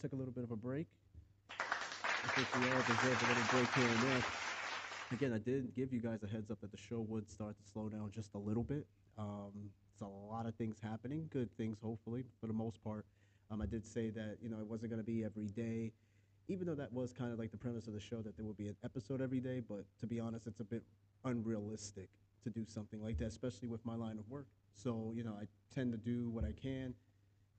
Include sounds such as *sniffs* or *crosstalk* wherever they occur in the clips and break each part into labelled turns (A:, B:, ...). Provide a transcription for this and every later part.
A: took a little bit of a break. I think we all deserve a little break here and there. Again, I did give you guys a heads up that the show would start to slow down just a little bit. Um, it's a lot of things happening, good things, hopefully, for the most part. Um, I did say that you know it wasn't going to be every day, even though that was kind of like the premise of the show that there would be an episode every day. But to be honest, it's a bit unrealistic to do something like that, especially with my line of work. So you know, I tend to do what I can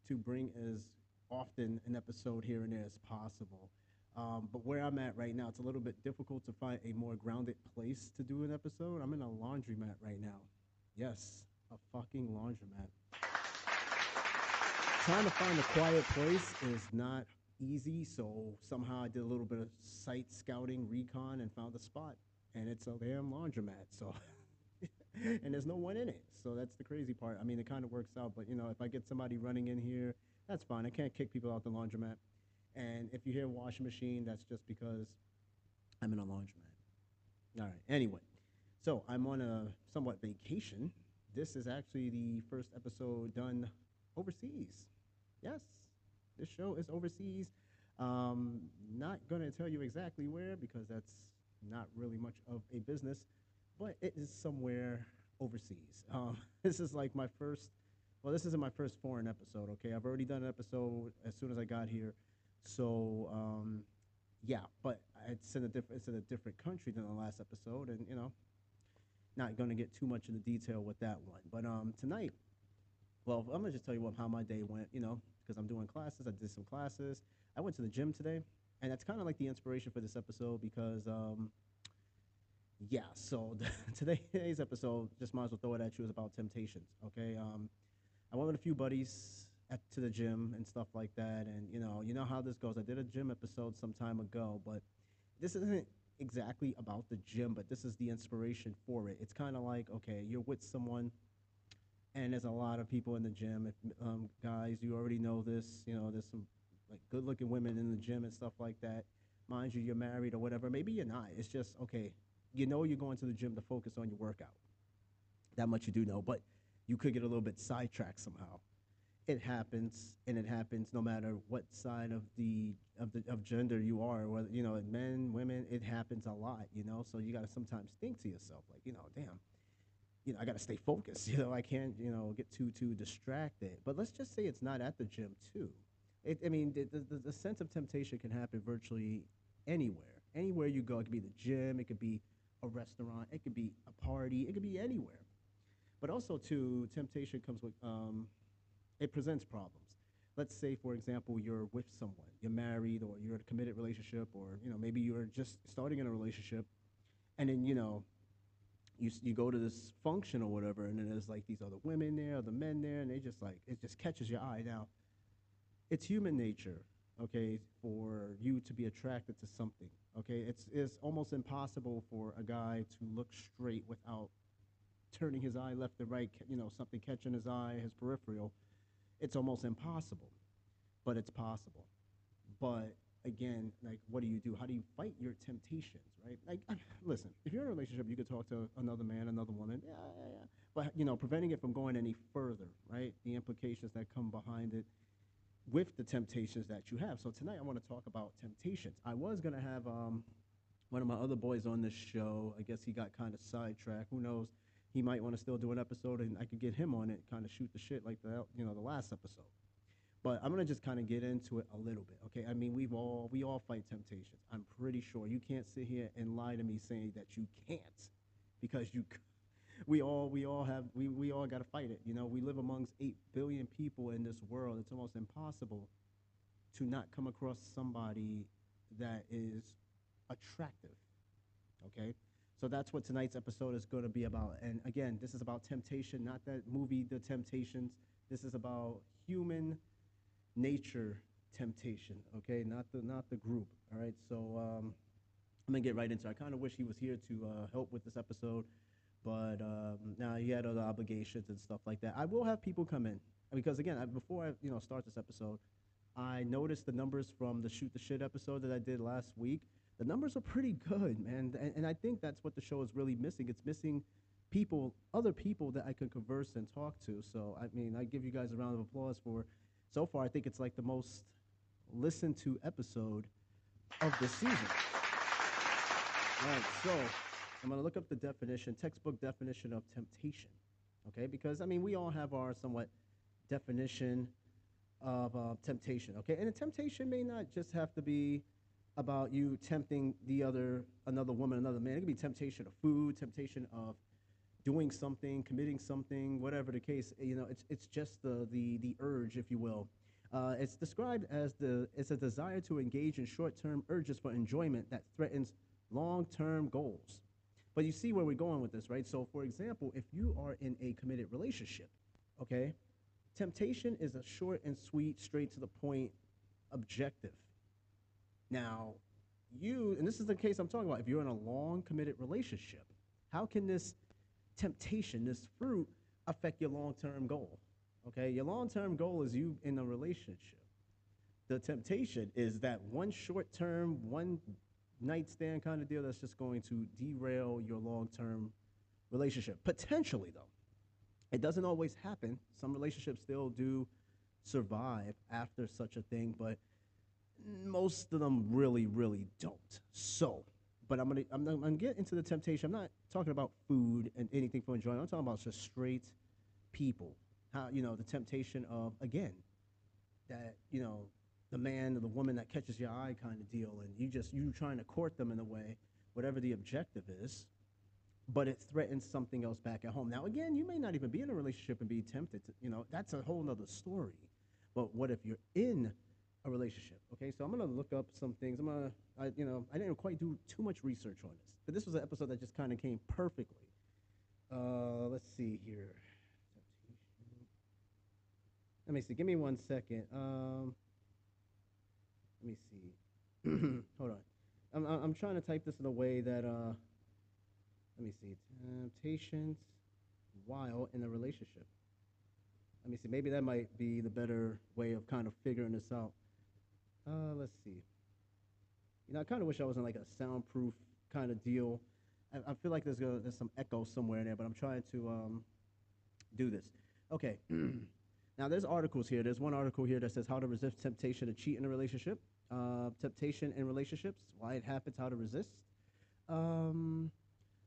A: to bring as often an episode here and there as possible. Um, but where I'm at right now, it's a little bit difficult to find a more grounded place to do an episode. I'm in a laundromat right now. Yes, a fucking laundromat. Trying to find a quiet place is not easy, so somehow I did a little bit of site scouting, recon, and found a spot. And it's a damn laundromat, so. *laughs* *laughs* and there's no one in it, so that's the crazy part. I mean, it kind of works out, but you know, if I get somebody running in here, that's fine. I can't kick people out the laundromat. And if you hear washing machine, that's just because I'm in a laundromat. All right. Anyway, so I'm on a somewhat vacation. This is actually the first episode done overseas. Yes, this show is overseas. Um, not going to tell you exactly where because that's not really much of a business, but it is somewhere overseas. Um, *laughs* this is like my first, well, this isn't my first foreign episode, okay? I've already done an episode as soon as I got here. So um, yeah, but it's in a different it's in a different country than the last episode, and you know, not going to get too much into detail with that one. But um, tonight, well, I'm gonna just tell you what how my day went. You know, because I'm doing classes. I did some classes. I went to the gym today, and that's kind of like the inspiration for this episode because um, yeah. So *laughs* today's episode, just might as well throw it at you, is about temptations. Okay. Um, I went with a few buddies at, to the gym and stuff like that. And you know, you know how this goes. I did a gym episode some time ago, but this isn't exactly about the gym, but this is the inspiration for it. It's kind of like okay, you're with someone, and there's a lot of people in the gym. If um, guys, you already know this. You know, there's some like good-looking women in the gym and stuff like that. Mind you, you're married or whatever. Maybe you're not. It's just okay. You know, you're going to the gym to focus on your workout. That much you do know, but you could get a little bit sidetracked somehow. It happens and it happens no matter what side of the of the of gender you are whether you know men women it happens a lot you know? So you got to sometimes think to yourself like you know damn you know i got to stay focused *laughs* you know? I can't you know get too too distracted. But let's just say it's not at the gym too. It, i mean the, the, the sense of temptation can happen virtually anywhere. Anywhere you go it could be the gym it could be a restaurant it could be a party it could be anywhere but also too temptation comes with um, it presents problems. Let's say, for example, you're with someone, you're married, or you're in a committed relationship, or you know maybe you're just starting in a relationship, and then you know you you go to this function or whatever, and then there's like these other women there, other men there, and they just like it just catches your eye. Now, it's human nature, okay, for you to be attracted to something. Okay, it's it's almost impossible for a guy to look straight without turning his eye left and right, you know, something catching his eye, his peripheral it's almost impossible, but it's possible. But again, like, what do you do? How do you fight your temptations, right? Like, listen, if you're in a relationship, you could talk to another man, another woman, yeah, yeah, yeah. But, you know, preventing it from going any further, right? The implications that come behind it with the temptations that you have. So tonight I want to talk about temptations. I was going to have um, one of my other boys on this show. I guess he got kind of sidetracked. Who knows? he might want to still do an episode and I could get him on it, kind of shoot the shit like the you know the last episode. But I'm gonna just kind of get into it a little bit, okay? I mean, we've all we all fight temptations. I'm pretty sure you can't sit here and lie to me saying that you can't, because you. We all we all have we, we all got to fight it. You know, we live amongst eight billion people in this world. It's almost impossible to not come across somebody that is attractive. Okay, so that's what tonight's episode is going to be about. And again, this is about temptation, not that movie, The Temptations. This is about human nature temptation, okay? Not the not the group. All right. So um, I'm gonna get right into. it. I kind of wish he was here to uh, help with this episode, but um, now he had other obligations and stuff like that. I will have people come in because again, I, before I you know start this episode, I noticed the numbers from the shoot the shit episode that I did last week the numbers are pretty good, man. And, and I think that's what the show is really missing. It's missing people, other people that I can converse and talk to. So, I mean, I give you guys a round of applause for So far, I think it's like the most listened to episode of the season. All right, so I'm going to look up the definition, textbook definition of temptation. Okay, because I mean, we all have our somewhat definition of uh, temptation. Okay, and a temptation may not just have to be about you tempting the other, another woman, another man. It could be temptation of food, temptation of doing something, committing something, whatever the case. You know, it's it's just the the the urge, if you will. Uh, it's described as the it's a desire to engage in short-term urges for enjoyment that threatens long-term goals. But you see where we're going with this, right? So, for example, if you are in a committed relationship, okay, temptation is a short and sweet, straight to the point objective. Now, you, and this is the case I'm talking about, if you're in a long committed relationship, how can this temptation, this fruit, affect your long term goal? Okay, your long term goal is you in a relationship. The temptation is that one short term, one nightstand kind of deal that's just going to derail your long term relationship. Potentially, though. It doesn't always happen. Some relationships still do survive after such a thing, but most of them really, really don't. So, but I'm gonna I'm, I'm gonna get into the temptation. I'm not talking about food and anything for enjoyment. I'm talking about just straight people. How you know the temptation of again that you know the man or the woman that catches your eye kind of deal, and you just you trying to court them in a way, whatever the objective is, but it threatens something else back at home. Now again, you may not even be in a relationship and be tempted to, you know, that's a whole nother story. But what if you're in a relationship? Okay, so I'm gonna look up some things. I'm gonna, I, you know, I didn't quite do too much research on this, but this was an episode that just kind of came perfectly. Uh, let's see here. Let me see. Give me one second. Um, let me see. *clears throat* Hold on. I'm, I'm trying to type this in a way that, uh, let me see. Temptations while in a relationship. Let me see. Maybe that might be the better way of kind of figuring this out. Uh, let's see. You know, I kind of wish I was in like a soundproof kind of deal. I, I feel like there's, a, there's some echo somewhere in there, but I'm trying to um, do this. Okay. *clears throat* now, there's articles here. There's one article here that says how to resist temptation to cheat in a relationship uh, temptation in relationships, why it happens, how to resist. Um,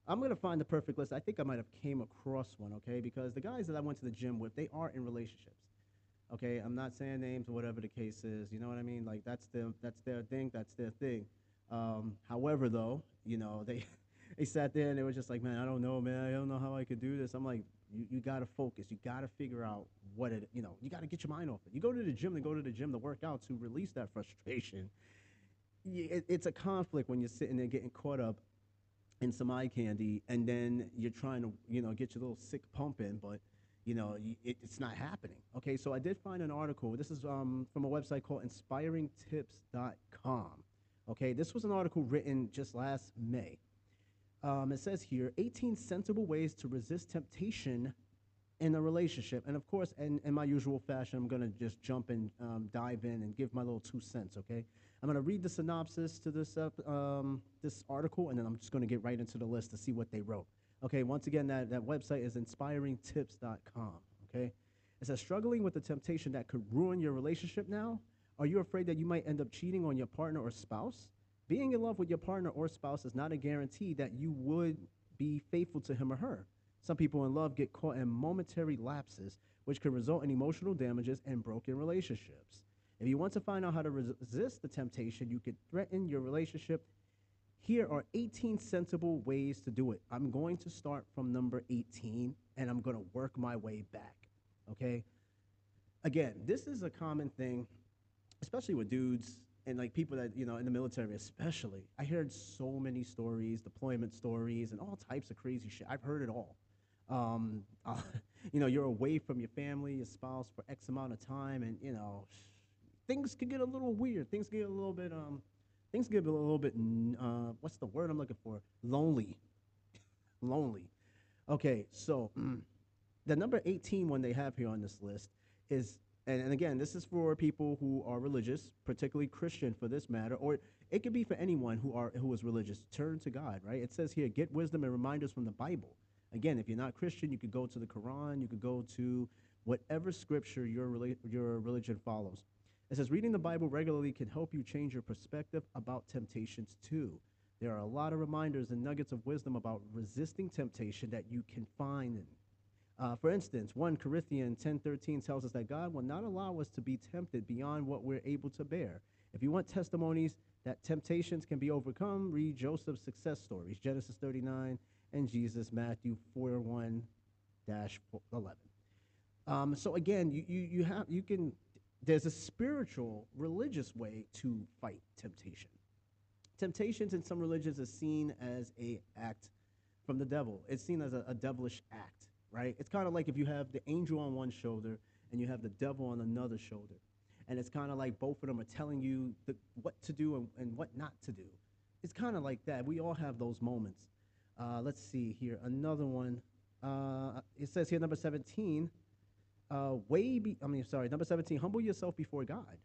A: I'm gonna find the perfect list. I think I might have came across one, okay? Because the guys that I went to the gym with, they are in relationships. Okay, I'm not saying names or whatever the case is. You know what I mean? Like that's their that's their thing. That's their thing. Um, however, though, you know they *laughs* they sat there and they were just like, man, I don't know, man. I don't know how I could do this. I'm like, you, you got to focus. You got to figure out what it, you know, you got to get your mind off it. You go to the gym to go to the gym to work out to release that *laughs* frustration. It, it's a conflict when you're sitting there getting caught up in some eye candy and then you're trying to, you know, get your little sick pump in, but, you know, it, it's not happening. Okay, so I did find an article. This is um, from a website called inspiringtips.com. Okay, this was an article written just last May. Um, it says here 18 sensible ways to resist temptation in a relationship. And of course, in, in my usual fashion, I'm going to just jump and um, dive in and give my little two cents, okay? I'm going to read the synopsis to this, uh, um, this article, and then I'm just going to get right into the list to see what they wrote. Okay, once again, that, that website is inspiringtips.com, okay? It says, struggling with the temptation that could ruin your relationship now? Are you afraid that you might end up cheating on your partner or spouse? Being in love with your partner or spouse is not a guarantee that you would be faithful to him or her. Some people in love get caught in momentary lapses, which can result in emotional damages and broken relationships. If you want to find out how to resist the temptation, you could threaten your relationship. Here are 18 sensible ways to do it. I'm going to start from number 18 and I'm going to work my way back. Okay? Again, this is a common thing, especially with dudes and like people that you know in the military especially i heard so many stories deployment stories and all types of crazy shit. I've heard it all. Um, *laughs* uh, you know you're away from your family your spouse for x amount of time and you know things can get a little weird. Things get a little bit um, things get a little bit uh, what's the word i'm looking for? Lonely. *laughs* Lonely. Okay so *clears throat* the number 18 one they have here on this list is and, and again, this is for people who are religious, particularly Christian for this matter, or it could be for anyone who are who is religious. Turn to God, right? It says here, get wisdom and reminders from the Bible. Again, if you're not Christian, you could go to the Quran, you could go to whatever scripture your, your religion follows. It says reading the Bible regularly can help you change your perspective about temptations too. There are a lot of reminders and nuggets of wisdom about resisting temptation that you can find. Uh, for instance, 1 Corinthians 10:13 tells us that God will not allow us to be tempted beyond what we're able to bear. If you want testimonies that temptations can be overcome, read Joseph's success stories, Genesis 39 and Jesus, Matthew 4 1 11. Um, so again, you, you, you have you can there's a spiritual, religious way to fight temptation. Temptations in some religions is seen as a act from the devil. It's seen as a, a devilish act, right? It's kind of like if you have the angel on one shoulder and you have the devil on another shoulder. And it's kind of like both of them are telling you the, what to do and, and what not to do. It's kind of like that. We all have those moments. Uh, let's see here. Another one. Uh, it says here, number 17, uh, way be, I mean, sorry, number 17, humble yourself before God.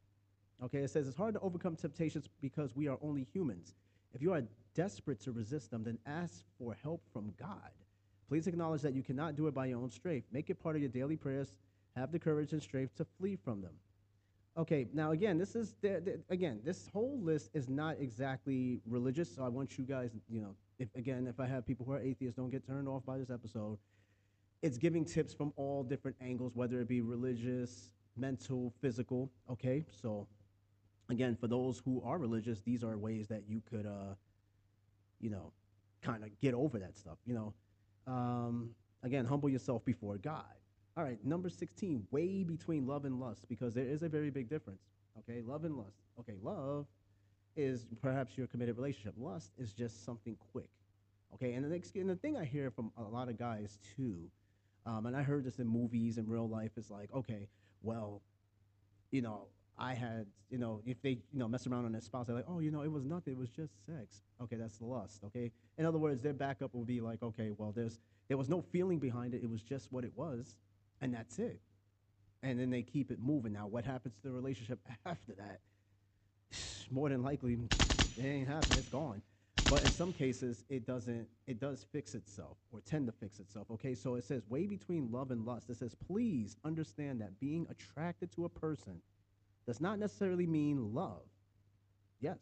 A: Okay, it says it's hard to overcome temptations because we are only humans. If you are desperate to resist them, then ask for help from God. Please acknowledge that you cannot do it by your own strength. Make it part of your daily prayers. Have the courage and strength to flee from them. Okay, now again, this is the, the, again, this whole list is not exactly religious, so I want you guys, you know, if again, if I have people who are atheists, don't get turned off by this episode. It's giving tips from all different angles, whether it be religious, mental, physical. Okay, so again, for those who are religious, these are ways that you could, uh, you know, kind of get over that stuff. You know, um, again, humble yourself before God. All right, number 16, weigh between love and lust, because there is a very big difference. Okay, love and lust. Okay, love is perhaps your committed relationship. Lust is just something quick. Okay, and the, next, and the thing I hear from a lot of guys too, um, and I heard this in movies and real life, is like, okay, well, you know, I had, you know, if they, you know, mess around on their spouse, they're like, oh, you know, it was nothing, it was just sex. Okay, that's the lust. Okay, in other words, their backup will be like, okay, well, there's there was no feeling behind it, it was just what it was and that's it. And then they keep it moving. Now, what happens to the relationship *laughs* after that? *sighs* More than likely, it ain't happening. It's gone. But in some cases, it doesn't. It does fix itself, or tend to fix itself. Okay, so it says weigh between love and lust. It says, please understand that being attracted to a person does not necessarily mean love. Yes,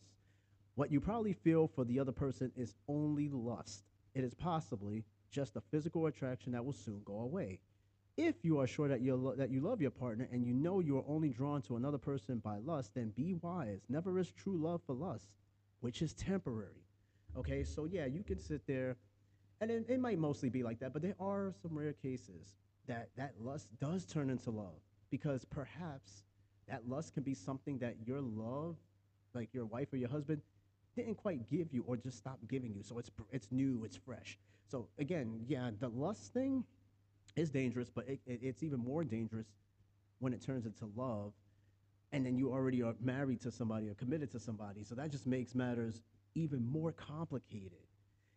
A: what you probably feel for the other person is only lust. It is possibly just a physical attraction that will soon go away. If you are sure that you lo- that you love your partner and you know you are only drawn to another person by lust, then be wise. Never is true love for lust, which is temporary. Okay, so yeah, you can sit there, and it, it might mostly be like that, but there are some rare cases that that lust does turn into love because perhaps that lust can be something that your love, like your wife or your husband, didn't quite give you or just stopped giving you. So it's it's new, it's fresh. So again, yeah, the lust thing is dangerous, but it, it, it's even more dangerous when it turns into love, and then you already are married to somebody or committed to somebody. So that just makes matters even more complicated.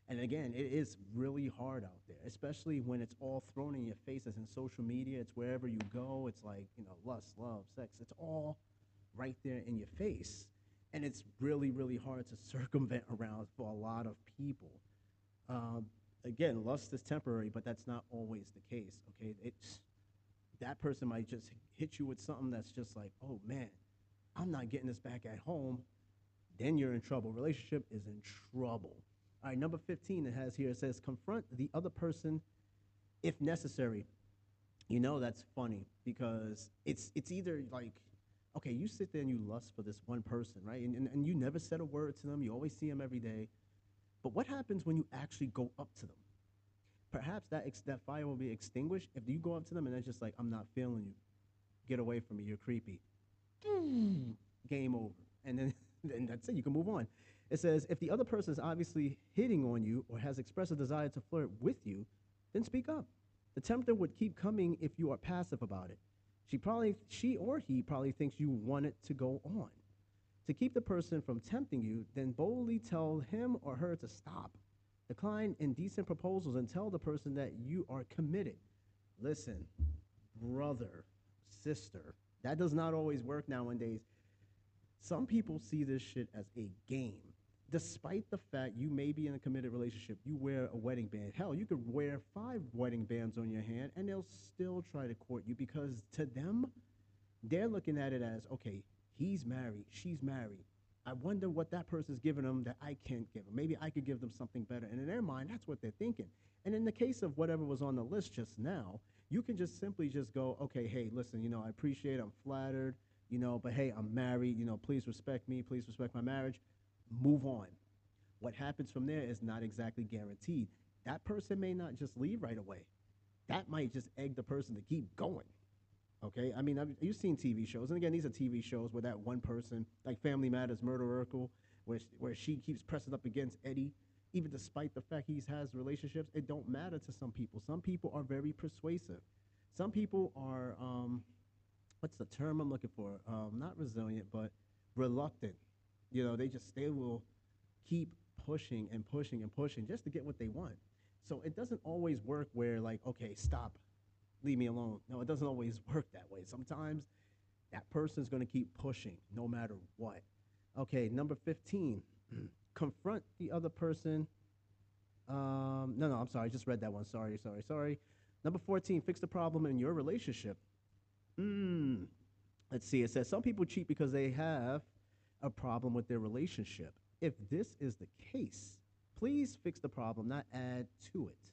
A: And again, it is really hard out there, especially when it's all thrown in your face as in social media. It's wherever you go. It's like, you know, lust, love, sex. It's all right there in your face. And it's really, really hard to *laughs* circumvent around for a lot of people. Um, again, lust is temporary, but that's not always the case. Okay, it's that person might just hit you with something that's just like, oh man, I'm not getting this back at home. Then you're in trouble. Relationship is in trouble. All right, number 15 it has here it says confront the other person if necessary. You know that's funny because it's it's either like okay, you sit there and you lust for this one person, right? And, and, and you never said a word to them. You always see them every day. But what happens when you actually go up to them? Perhaps that, ex- that fire will be extinguished if you go up to them and they're just like, I'm not feeling you. Get away from me. You're creepy. Mm. Game over. And then, *laughs* then that's it. You can move on. It says, if the other person is obviously hitting on you or has expressed a desire to flirt with you, then speak up. The tempter would keep coming if you are passive about it. She probably, she or he probably thinks you want it to go on. To keep the person from tempting you, then boldly tell him or her to stop. Decline indecent proposals and tell the person that you are committed. Listen, brother, sister, that does not always work nowadays. Some people see this shit as a game. Despite the fact you may be in a committed relationship, you wear a wedding band. Hell, you could wear five wedding bands on your hand and they'll still try to court you because to them, they're looking at it as okay, he's married, she's married. I wonder what that person's giving them that I can't give them. Maybe I could give them something better. And in their mind, that's what they're thinking. And in the case of whatever was on the list just now, you can just simply just go, okay, hey, listen, you know, I appreciate, I'm flattered, you know, but hey, I'm married, you know, please respect me, please respect my marriage. Move on. What happens from there is not exactly guaranteed. That person may not just leave right away. That might just egg the person to keep going. Okay, I mean, I've, you've seen TV shows, and again, these are TV shows where that one person, like Family Matters, Myra Urkel, where where she keeps pressing up against Eddie, even despite the fact he has relationships. It don't matter to some people. Some people are very persuasive. Some people are, um, what's the term I'm looking for? Um, not resilient, but reluctant. You know, they just they will keep pushing and pushing and pushing just to get what they want. So it doesn't always work where like, okay, stop, leave me alone. No, it doesn't always *laughs* work that way. Sometimes that person's going to keep pushing no matter what. Okay, number 15, *clears throat* confront the other person. Um, no, no, I'm sorry. I just read that one. Sorry, sorry, sorry. Number 14, fix the problem in your relationship. Mm. Let's see. It says some people cheat because they have a problem with their relationship. If this is the case, please fix the problem, not add to it.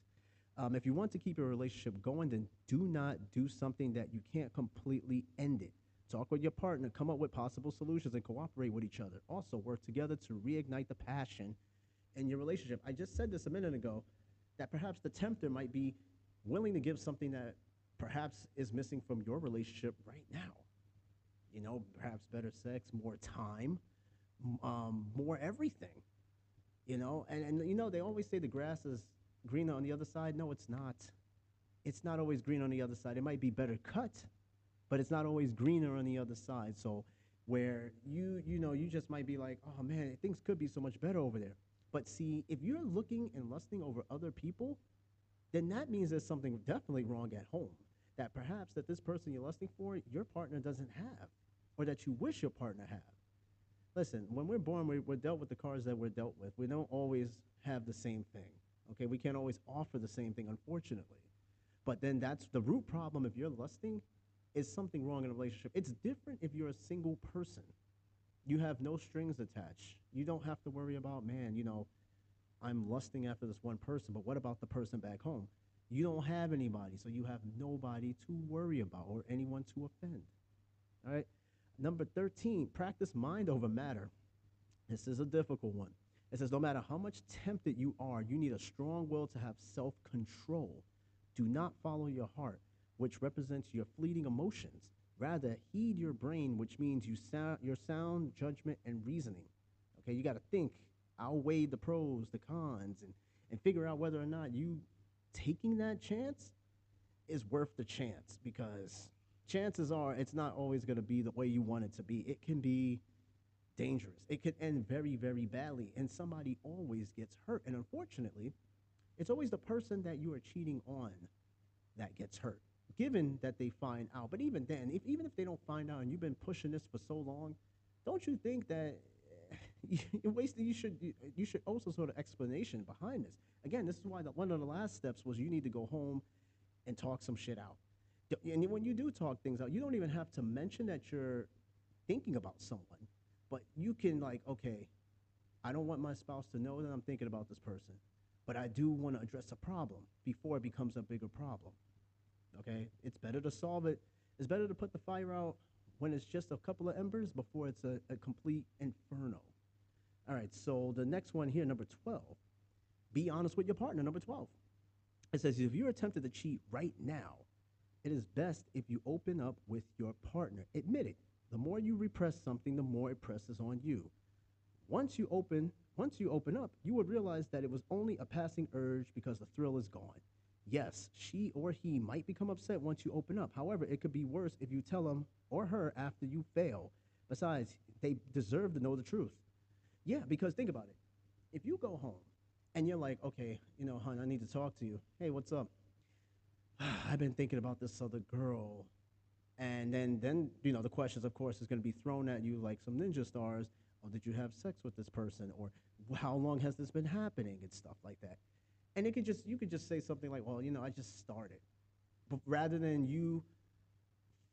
A: Um, if you want to keep your relationship going, then do not do something that you can't completely end it. Talk with your partner, come up with possible solutions, and cooperate with each other. Also, work together to reignite the passion in your relationship. I just said this a minute ago that perhaps the tempter might be willing to give something that perhaps is missing from your relationship right now. You know, perhaps better sex, more time, um, more everything. You know, and, and you know, they always say the grass is greener on the other side. No, it's not. It's not always green on the other side. It might be better cut, but it's not always greener on the other side. So where you you know you just might be like, oh man, things could be so much better over there. But see, if you're looking and lusting over other people, then that means there's something definitely wrong at home. That perhaps that this person you're lusting for, your partner doesn't have, or that you wish your partner had. Listen, when we're born, we're, we're dealt with the cards that we're dealt with. We don't always have the same thing. Okay, we can't always offer the same thing, unfortunately. But then that's the root problem. If you're lusting, is something wrong in a relationship. It's different if you're a single person. You have no strings attached. You don't have to worry about, man, you know, I'm lusting after this one person, but what about the person back home? You don't have anybody, so you have nobody to worry about or anyone to offend. All right? Number 13, practice mind over matter. This is a difficult one. It says, no matter how much tempted you are, you need a strong will to have self control. Do not follow your heart, which represents your fleeting emotions. Rather, heed your brain, which means you sound, your sound judgment and reasoning. Okay, you got to think, outweigh the pros, the cons, and, and figure out whether or not you taking that chance is worth the chance because chances are it's not always going to be the way you want it to be. It can be dangerous. It could end very, very badly, and somebody always gets hurt. And unfortunately, it's always the person that you are cheating on that gets hurt, given that they find out. But even then, if, even if they don't find out and you've been pushing this for so long, don't you think that *laughs* you're wasting, you should, you should also sort of explanation behind this. Again, this is why the, one of the last steps was you need to go home and talk some shit out. And when you do talk things out, you don't even have to mention that you're thinking about someone, but you can like, okay, I don't want my spouse to know that I'm thinking about this person, but I do want to address a problem before it becomes a bigger problem. Okay, it's better to solve it. It's better to put the fire out when it's just a couple of embers before it's a, a complete inferno. All right, so the next one here, number 12, be honest with your partner, number 12. It says, if you're tempted to cheat right now, it is best if you open up with your partner. Admit it. The more you repress something, the more it presses on you. Once you open, once you open up, you would realize that it was only a passing urge because the thrill is gone. Yes, she or he might become upset once you open up. However, it could be worse if you tell him or her after you fail. Besides, they deserve to know the truth. Yeah, because think about it. If you go home and you're like, okay, you know, hon, I need to talk to you. Hey, what's up? *sighs* I've been thinking about this other girl. And then, then you know, the questions, of course, is going to be thrown at you like some ninja stars. or did you have sex with this person, or how long has this been happening, and stuff like that. And it could just you could just say something like, well, you know, I just started, but rather than you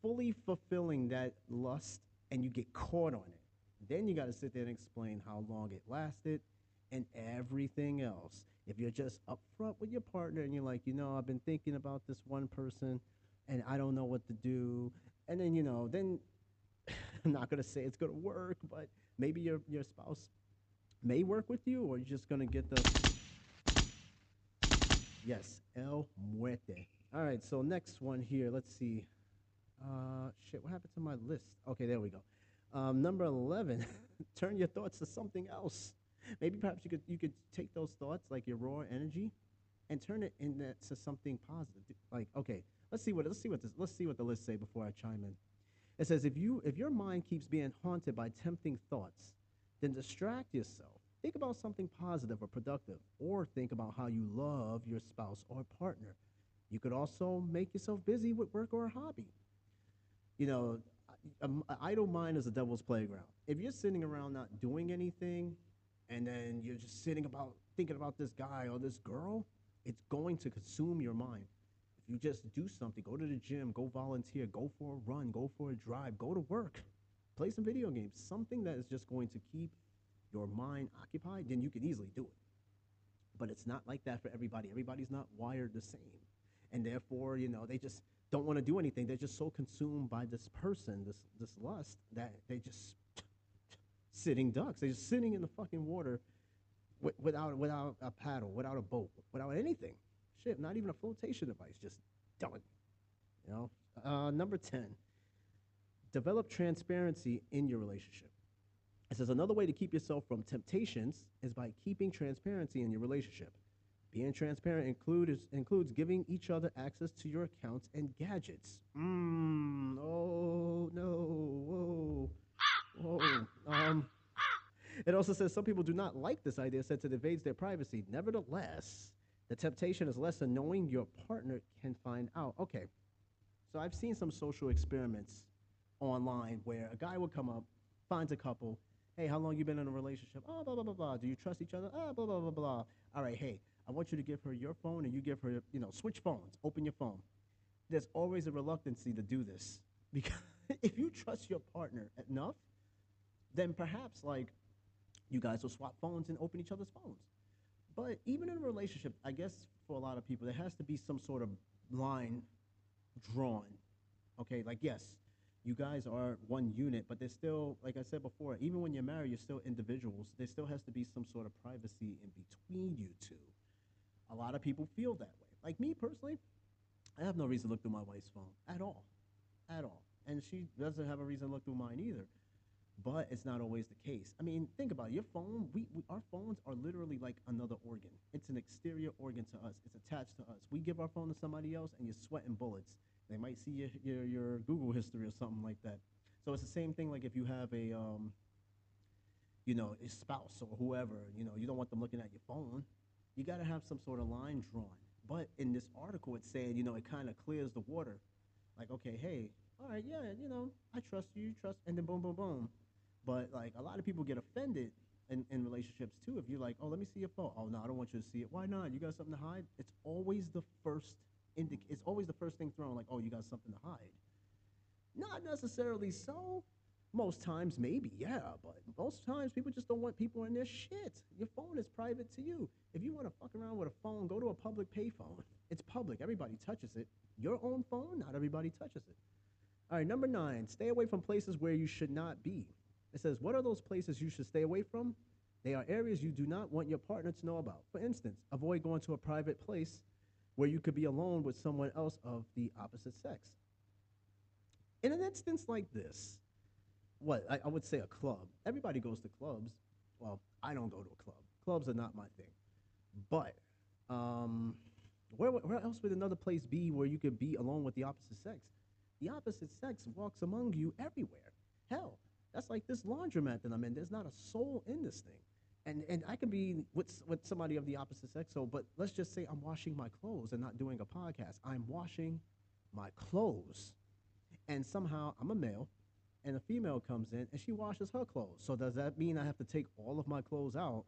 A: fully fulfilling that lust and you get caught on it, then you got to sit there and explain how long it lasted and everything else. If you're just upfront with your partner and you're like, you know, I've been thinking about this one person and I don't know what to do, and then you know, then *laughs* I'm not gonna say it's gonna work, but maybe your your spouse may work with you, or you're just gonna get the yes, el muerte. All right, so next one here. Let's see. Uh, shit, what happened to my list? Okay, there we go. Um, number eleven. *laughs* turn your thoughts to something else. Maybe perhaps you could you could take those thoughts, like your raw energy, and turn it into something positive. Like, okay, let's see what let's see what this let's see what the list say before I chime in. It says if you if your mind keeps being haunted by tempting thoughts, then distract yourself. Think about something positive or productive, or think about how you love your spouse or partner. You could also make yourself busy with work or a hobby. You know, an idle mind is a devil's playground. If you're sitting around not doing anything, and then you're just sitting about thinking about this guy or this girl, it's going to consume your mind. If you just do something, go to the gym, go volunteer, go for a run, go for a drive, go to work, play some video games, something that is just going to keep your mind occupied, then you can easily do it. But it's not like that for everybody. Everybody's not wired the same. And therefore, you know, they just don't want to do anything. They're just so consumed by this person, this this lust, that they just sitting ducks. They're just sitting in the fucking water without without a paddle, without a boat, without anything. Shit, not even a flotation device, just done. You know. Uh, number ten. Develop transparency in your relationship. It says another way to keep yourself from temptations is by keeping transparency in your relationship. Being transparent includes includes giving each other access to your accounts and gadgets. Mmm. Oh no. Whoa. Whoa. Um. It also says some people do not like this idea since it invades their privacy. Nevertheless, the temptation is less than knowing your partner can find out. Okay, so I've seen some social experiments online where a guy would come up, finds a couple. Hey, how long you been in a relationship? Oh, blah blah blah blah. Do you trust each other? Ah, oh, blah blah blah blah. All right, hey, I want you to give her your phone and you give her, you know, switch phones. Open your phone. There's always a reluctancy to do this because *laughs* if you trust your partner enough, then perhaps like you guys will swap phones and open each other's phones. But even in a relationship, I guess for a lot of people, there has to be some sort of line drawn. Okay, like yes, you guys are one unit, but there's still, like I said before, even when you're married, you're still individuals. There still has to be some sort of privacy in between you two. A lot of people feel that way. Like me personally, I have no reason to look through my wife's phone at all, at all, and she doesn't have a reason to look through mine either but it's not always the case. I mean, think about it. Your phone, we, we, our phones are literally like another organ. It's an exterior organ to us. It's attached to us. We give our phone to somebody else, and you're sweating bullets. They might see your, your, your Google history or something like that. So it's the same thing like if you have a, um, you know, a spouse or whoever, you know, you don't want them looking at your phone. You got to have some sort of line drawn. But in this article, it's saying, you know, it kind of clears the water. Like, okay, hey, all right, yeah, you know, I trust you, you trust, and then boom, boom, boom but like a lot of people get offended in, in relationships too. If you're like, oh, let me see your phone. Oh no, I don't want you to see it. Why not? You got something to hide. It's always the first indic. It's always the first thing thrown. Like, oh, you got something to hide. Not necessarily so. Most times, maybe, yeah, but most times people just don't want people in their shit. Your phone is private to you. If you want to fuck around with a phone, go to a public payphone. It's public. Everybody touches it. Your own phone, not everybody touches it. All right, number nine, stay away from places where you should not be. It says, What are those places you should stay away from? They are areas you do not want your partner to know about. For instance, avoid going to a private place where you could be alone with someone else of the opposite sex. In an instance like this, what I, I would say a club. Everybody goes to clubs. Well, I don't go to a club. Clubs are not my thing. But um, where, where else would another place be where you could be alone with the opposite sex? The opposite sex walks among you everywhere. Hell, that's like this laundromat that I'm in. There's not a soul in this thing. And, and I can be with, with somebody of the opposite sex, so, but let's just say I'm washing my clothes and not doing a podcast. I'm washing my clothes. And somehow I'm a male, and a female comes in and she washes her clothes. So does that mean I have to take all of my clothes out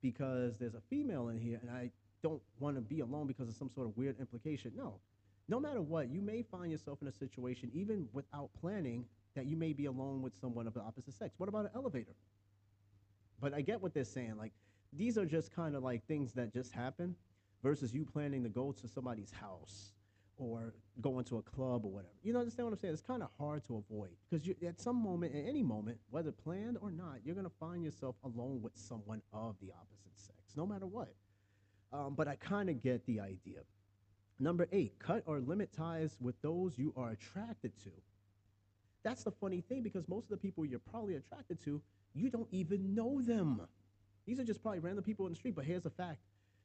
A: because there's a female in here and I don't want to be alone because of some sort of weird implication? No. No matter what, you may find yourself in a situation, even without planning, that you may be alone with someone of the opposite sex. What about an elevator? But I get what they're saying. Like, these are just kind of like things that just happen versus you planning to go to somebody's house or going to a club or whatever. You know, understand what I'm saying? It's kind of hard to avoid because at some moment, at any moment, whether planned or not, you're going to find yourself alone with someone of the opposite sex, no matter what. Um, but I kind of get the idea. Number eight, cut or limit ties with those you are attracted to. That's the funny thing because most of the people you're probably attracted to, you don't even know them. These are just probably random people in the street, but here's the fact.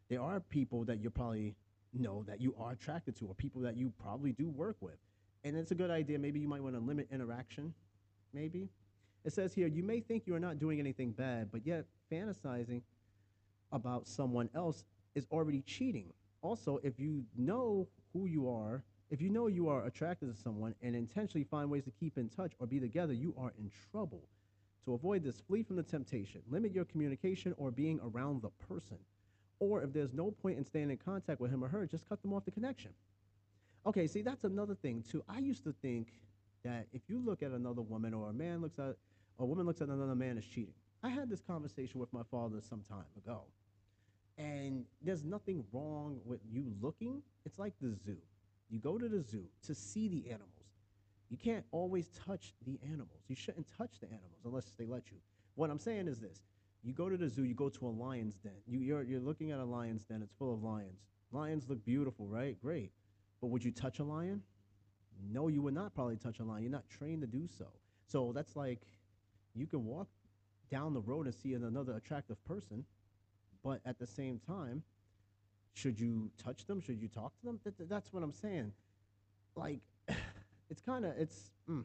A: There are people that you probably know that you are attracted to or people that you probably do work with. And it's a good idea. Maybe you might want to limit interaction, maybe. It says here, you may think you are not doing anything bad, but yet fantasizing about someone else is already cheating. Also, if you know who you are, if you know you are attracted to someone and intentionally find ways to keep in touch or be together, you are in trouble. To avoid this, flee from the temptation. Limit your communication or being around the person. Or if there's no point in staying in contact with him or her, just cut them off the connection. Okay, see, that's another thing, too. I used to think that if you look at another woman or a man looks at, a woman looks at another man as cheating. I had this conversation with my father some time ago. And there's nothing wrong with you looking. It's like the zoo. You go to the zoo to see the animals. You can't always touch the animals. You shouldn't touch the animals unless they let you. What I'm saying is this. You go to the zoo, you go to a lion's den. You, you're, you're looking at a lion's den, it's full of lions. Lions look beautiful, right? Great. But would you touch a lion? No, you would not probably touch a lion. You're not trained to do so. So that's like you can walk down the road and see another attractive person, but at the same time, should you touch them? Should you talk to them? That, that's what I'm saying. Like, *sighs* it's kind of, it's, mm,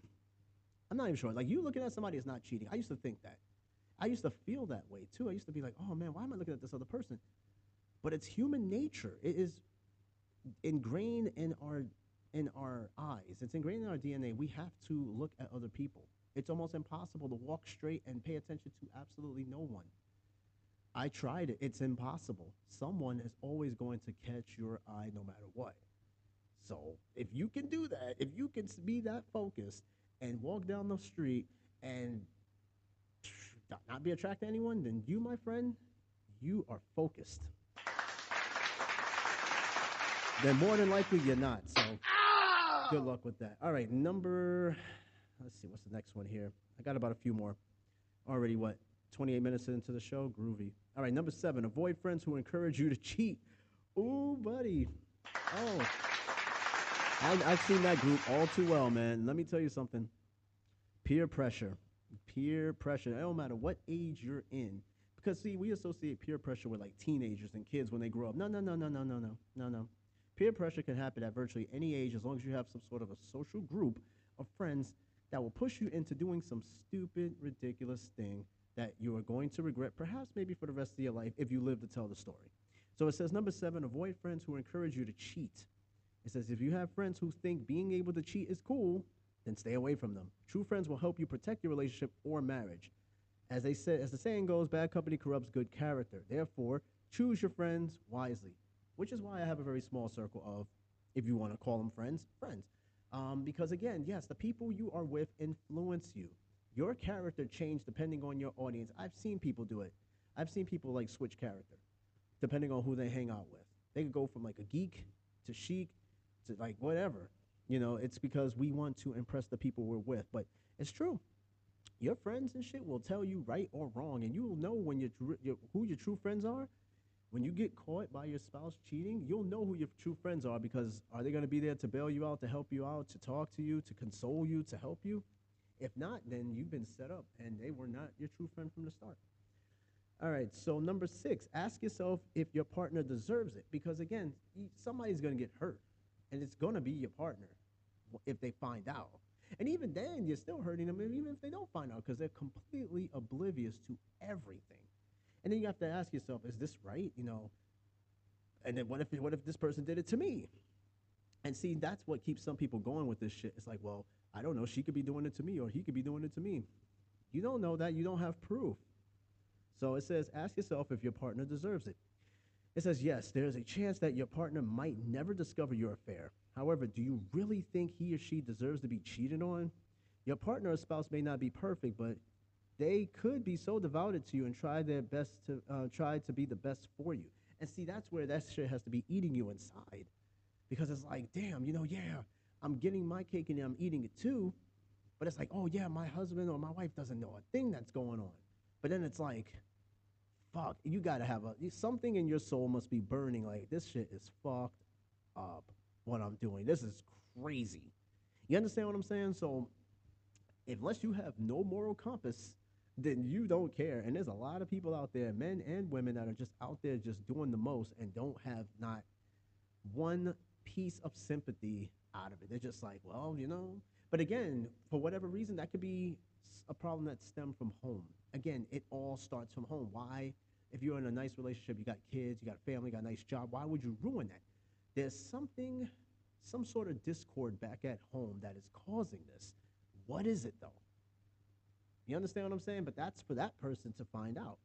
A: I'm not even sure. Like, you looking at somebody is not cheating. I used to think that. I used to feel that way too. I used to be like, oh man, why am I looking at this other person? But it's human nature. It is ingrained in our in our eyes. It's ingrained in our DNA. We have to look at other people. It's almost impossible to walk straight and pay attention to absolutely no one. I tried it. It's impossible. Someone is always going to catch your eye no matter what. So if you can do that, if you can be that focused and walk down the street and *sniffs* not be attracted to anyone, then you, my friend, you are focused. then more than likely you're not. So good luck with that. All right, number, let's see, what's the next one here? I got about a few more. Already what? 28 minutes into the show? Groovy. All right, number seven, avoid friends who encourage you to cheat. Ooh, buddy. Oh. I, I've seen that group all too well, man. Let me tell you something. Peer pressure. Peer pressure. It don't matter what age you're in. Because, see, we associate peer pressure with like teenagers and kids when they grow up. No, no, no, no, no, no, no, no, no. Peer pressure can happen at virtually any age as long as you have some sort of a social group of friends that will push you into doing some stupid, ridiculous thing that you are going to regret, perhaps maybe for the rest of your life, if you live to tell the story. So it says, number seven, avoid friends who encourage you to cheat. It says, if you have friends who think being able to cheat is cool, then stay away from them. True friends will help you protect your relationship or marriage. As they say, as the saying goes, bad company corrupts good character. Therefore, choose your friends wisely. Which is why I have a very small circle of, if you want to call them friends, friends. Um, because again, yes, the people you are with influence you. Your character change depending on your audience. I've seen people do it. I've seen people like switch character, depending on who they hang out with. They could go from like a geek to chic to like whatever. You know, it's because we want to impress the people we're with. But it's true. Your friends and shit will tell you right or wrong, and you will know when your, your who your true friends are. When you get caught by your spouse cheating, you'll know who your true friends are because are they going to be there to bail you out, to help you out, to talk to you, to console you, to help you? If not, then you've been set up and they were not your true friend from the start. All right, so number six, ask yourself if your partner deserves it because again, somebody's going to get hurt and it's going to be your partner if they find out. And even then, you're still hurting them, even if they don't find out, because they're completely oblivious to everything. And then you have to ask yourself, is this right? You know, and then what if what if this person did it to me? And see, that's what keeps some people going with this shit. It's like, well, I don't know, she could be doing it to me or he could be doing it to me. You don't know that, you don't have proof. So it says, ask yourself if your partner deserves it. It says, yes, there is a chance that your partner might never discover your affair. However, do you really think he or she deserves to be cheated on? Your partner or spouse may not be perfect, but they could be so devoted to you and try their best to uh, try to be the best for you. And see, that's where that shit has to be eating you inside, because it's like, damn, you know, yeah, I'm getting my cake and I'm eating it too, but it's like, oh yeah, my husband or my wife doesn't know a thing that's going on. But then it's like, fuck, you gotta have a something in your soul must be burning. Like this shit is fucked up. What I'm doing, this is crazy. You understand what I'm saying? So, unless you have no moral compass, then you don't care. And there's a lot of people out there, men and women, that are just out there just doing the most and don't have not one piece of sympathy out of it. They're just like, well, you know. But again, for whatever reason, that could be a problem that stemmed from home. Again, it all starts from home. Why? If you're in a nice relationship, you got kids, you got a family, you got a nice job, why would you ruin that? There's something, some sort of discord back at home that is causing this. What is it though? You understand what I'm saying? But that's for that person to find out.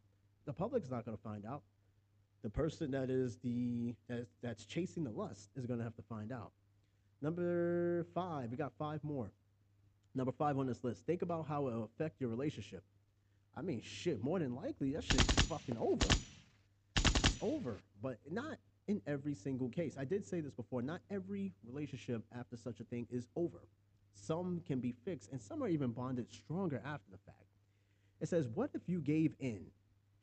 A: The public's not going to find out. The person that is the that's, that's chasing the lust is going to have to find out. Number five, we got five more. Number five on this list. Think about how it will affect your relationship. I mean, shit, more than likely that shit's fucking over. over, but not in every single case. I did say this before. Not every relationship after such a thing is over. Some can be fixed, and some are even bonded stronger after the fact. It says, What if you gave in?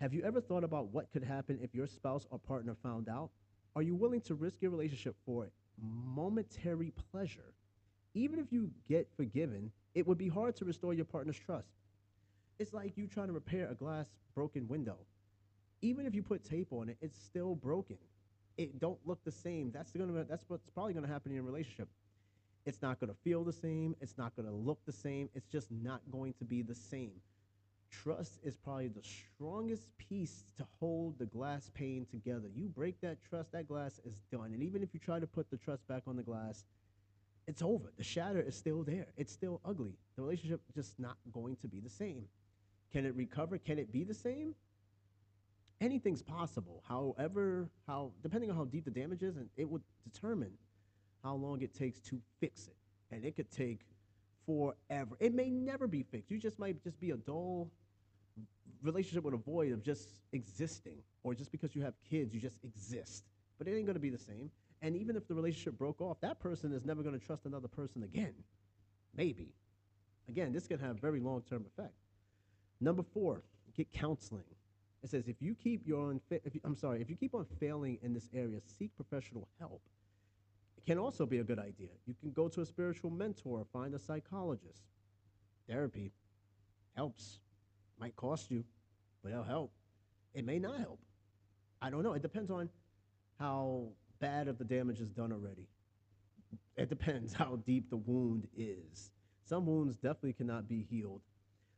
A: Have you ever thought about what could happen if your spouse or partner found out? Are you willing to risk your relationship for momentary pleasure? Even if you get forgiven, it would be hard to restore your partner's trust. It's like you trying to repair a glass broken window. Even if you put tape on it, it's still broken. It don't look the same. That's gonna that's what's probably gonna happen in your relationship. It's not going to feel the same. It's not going to look the same. It's just not going to be the same. Trust is probably the strongest piece to hold the glass pane together. You break that trust, that glass is done. And even if you try to put the trust back on the glass, it's over. The shatter is still there. It's still ugly. The relationship just not going to be the same. Can it recover? Can it be the same? Anything's possible. However, how depending on how deep the damage is, and it would determine how long it takes to fix it. And it could take forever. It may never be fixed. You just might just be a dull relationship with a void of just existing. Or just because you have kids, you just exist. But it ain't gonna be the same. And even if the relationship broke off, that person is never gonna trust another person again. Maybe. Again, this can have very long term effect. Number four, get counseling. It says if you keep your unfa- you, I'm sorry, if you keep on failing in this area, seek professional help It can also be a good idea. You can go to a spiritual mentor, find a psychologist. Therapy helps. Might cost you, but it'll help. It may not help. I don't know. It depends on how bad of the damage is done already. It depends *laughs* how deep the wound is. Some wounds definitely cannot be healed.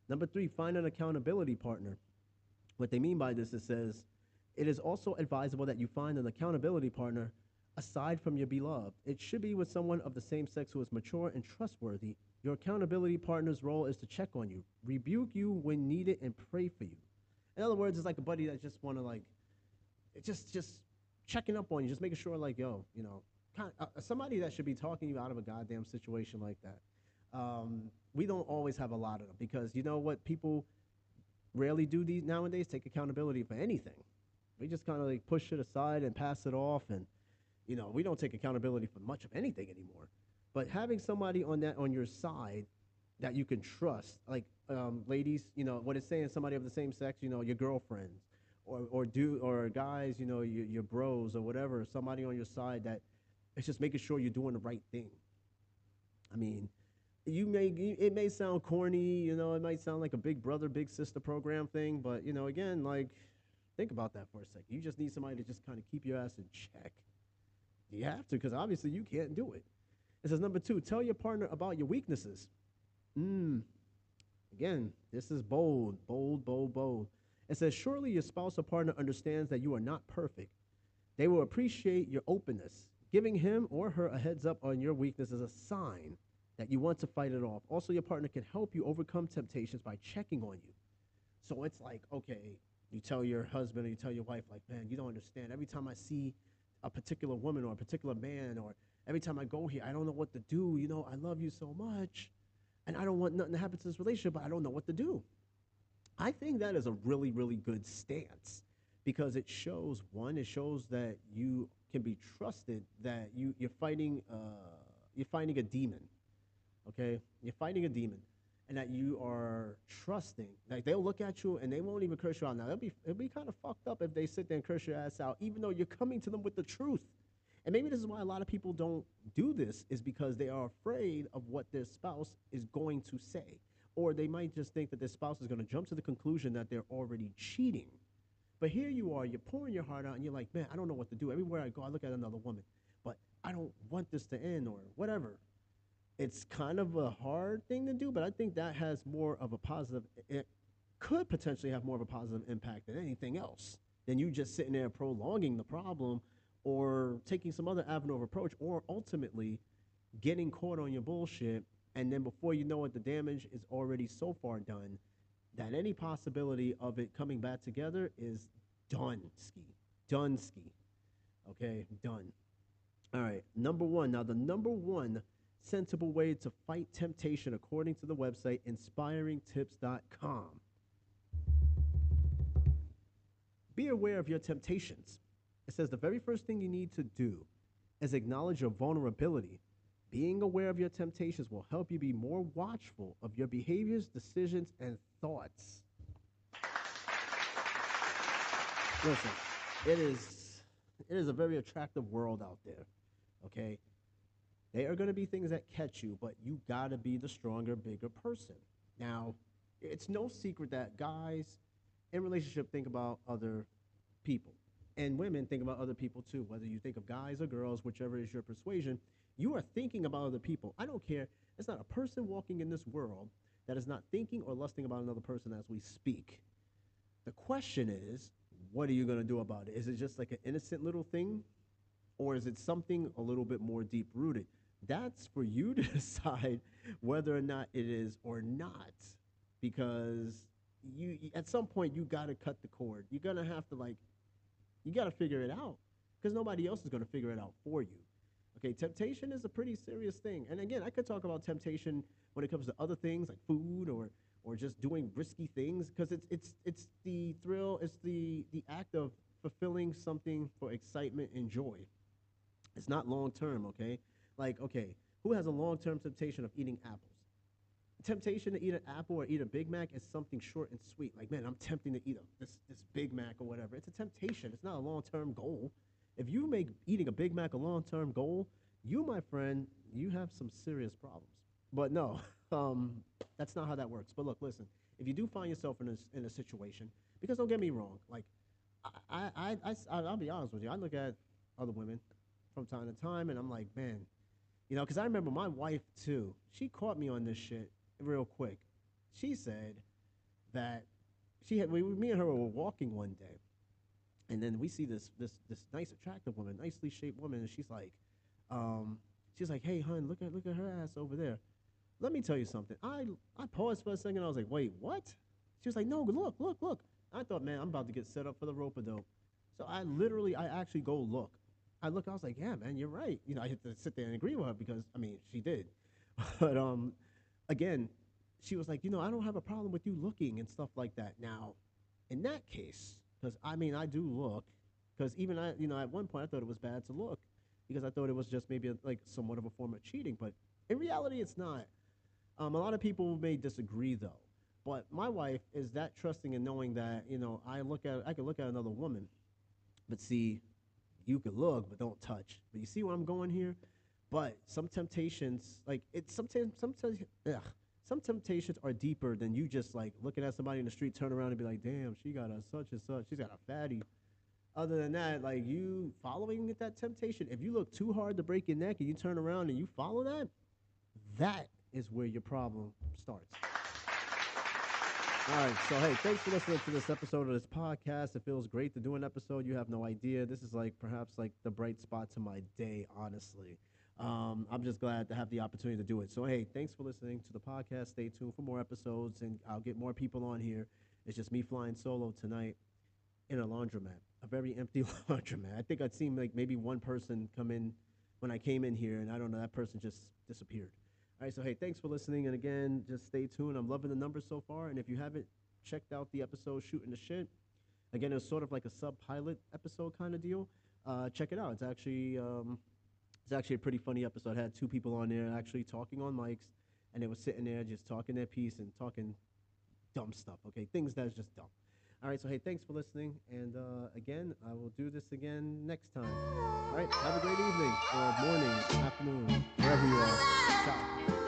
A: Number three, find an accountability partner. What they mean by this, is it says, it is also advisable that you find an accountability partner aside from your beloved. It should be with someone of the same sex who is mature and trustworthy. Your accountability partner's role is to check on you, rebuke you when needed, and pray for you. In other words, it's like a buddy that just want to like, just just checking up on you, just making sure like, yo, you know, kind of, uh, somebody that should be talking you out of a goddamn situation like that. Um, we don't always have a lot of them because you know what people rarely do these nowadays take accountability for anything. We just kind of like push it aside and pass it off and you know, we don't take accountability for much of anything anymore. But having somebody on that on your side that you can trust, like um, ladies, you know, what it's saying, somebody of the same sex, you know, your girlfriends, or or do or guys, you know, your, your bros or whatever, somebody on your side that it's just making sure you're doing the right thing. I mean, you may it may sound corny, you know, it might sound like a big brother, big sister program thing, but you know, again, like think about that for a second. You just need somebody to just kind of keep your ass in check. You have to, because obviously you can't do it. It says, number two, tell your partner about your weaknesses. Mm. Again, this is bold, bold, bold, bold. It says, surely your spouse or partner understands that you are not perfect. They will appreciate your openness. Giving him or her a heads up on your weakness is a sign that you want to fight it off. Also, your partner can help you overcome temptations by checking on you. So it's like, okay, you tell your husband or you tell your wife, like, man, you don't understand. Every time I see a particular woman or a particular man, or every time I go here, I don't know what to do. You know, I love you so much, and I don't want nothing to happen to this relationship, but I don't know what to do. I think that is a really, really good stance because it shows one, it shows that you can be trusted, that you, you're fighting, uh, you're fighting a demon. Okay, you're fighting a demon and that you are trusting. Like they'll look at you and they won't even curse you out. Now it'll be it'll be kind of fucked up if they sit there and curse your ass out, even though you're coming to them with the truth. And maybe this is why a lot of people don't do this, is because they are afraid of what their spouse is going to say. Or they might just think that their spouse is going to jump to the conclusion that they're already cheating. But here you are, you're pouring your heart out, and you're like, man, I don't know what to do. Everywhere I go, I look at another woman, but I don't want this to end or whatever it's kind of a hard thing to do, but I think that has more of a positive, it could potentially have more of a positive impact than anything else, than you just sitting there prolonging the problem or taking some other avenue of approach or ultimately getting caught on your bullshit. And then before you know it, the damage is already so far done that any possibility of it coming back together is done ski. Done ski. Okay, done. All right, number one. Now, the number one sensible way to fight temptation according to the website inspiringtips.com. Be aware of your temptations. It says the very first thing you need to do is acknowledge your vulnerability. Being aware of your temptations will help you be more watchful of your behaviors, decisions, and thoughts. Listen, it is it is a very attractive world out there. Okay? They are going to be things that catch you, but you got to be the stronger, bigger person. Now, it's no secret that guys in relationship think about other people. And women think about other people too, whether you think of guys or girls, whichever is your persuasion, you are thinking about other people. I don't care. It's not a person walking in this world that is not thinking or lusting about another person as we speak. The question is, what are you going to do about it? Is it just like an innocent little thing? Or is it something a little bit more deep rooted? that's for you to *laughs* decide whether or not it is or not because you at some point you got to cut the cord you're going to have to like you got to figure it out because nobody else is going to figure it out for you. Okay temptation is a pretty serious thing. And again i could talk about temptation when it comes to other things like food or or just doing risky things because it's it's it's the thrill it's the the act of fulfilling something for excitement and joy. It's not long term okay? Like, okay, who has a long term temptation of eating apples? Temptation to eat an apple or eat a Big Mac is something short and sweet. Like, man, I'm tempting to eat a, this, this Big Mac or whatever. It's a temptation, it's not a long term goal. If you make eating a Big Mac a long term goal, you, my friend, you have some serious problems. But no, *laughs* um, that's not how that works. But look, listen, if you do find yourself in a, in a situation, because don't get me wrong, like, I, I, I, I, I'll be honest with you, I look at other women from time to time, and I'm like, man, you know, because I remember my wife too. She caught me on this shit real quick. She said that she had we, me and her were walking one day, and then we see this this this nice attractive woman, nicely shaped woman, and she's like, um, she's like, hey, hun, look at look at her ass over there. Let me tell you something. I I paused for a second. I was like, wait, what? She was like, no, look, look, look. I thought, man, I'm about to get set up for the rope a dope. So I literally, I actually go look. I look, I was like, yeah, man, you're right. You know, I had to sit there and agree with her because, I mean, she did. *laughs* but um, again, she was like, you know, I don't have a problem with you looking and stuff like that. Now, in that case, because I mean, I do look, because even I, you know, at one point I thought it was bad to look because I thought it was just maybe a, like somewhat of a form of cheating, but in reality, it's not. Um, a lot of people may disagree though, but my wife is that trusting and knowing that you know I look at I could look at another woman, but see you can look but don't touch. But you see where I'm going here? But some temptations, like it's sometimes sometimes ugh, some temptations are deeper than you just like looking at somebody in the street, turn around and be like, damn, she got a such and such, she's got a fatty. Other than that, like you following that temptation, if you look too hard to break your neck and you turn around and you follow that, that is where your problem starts. All right, so hey, thanks for listening to this episode of this podcast. It feels great to do an episode. You have no idea. This is like perhaps like the bright spot to my day, honestly. Um, I'm just glad to have the opportunity to do it. So hey, thanks for listening to the podcast. Stay tuned for more episodes, and I'll get more people on here. It's just me flying solo tonight in a laundromat, a very *laughs* empty *laughs* laundromat. I think I'd seen like maybe one person come in when I came in here, and I don't know, that person just disappeared. All right, so hey, thanks for listening, and again, just stay tuned. I'm loving the numbers so far, and if you haven't checked out the episode Shooting the Shit, again, it's sort of like a sub-pilot episode kind of deal. Uh, check it out. It's actually um, it's actually a pretty funny episode. I had two people on there actually talking on mics, and they were sitting there just talking their piece and talking dumb stuff. Okay, things that's just dumb. All right, so hey, thanks for listening, and uh, again, I will do this again next time. All right, have a great evening or morning, afternoon, wherever you are.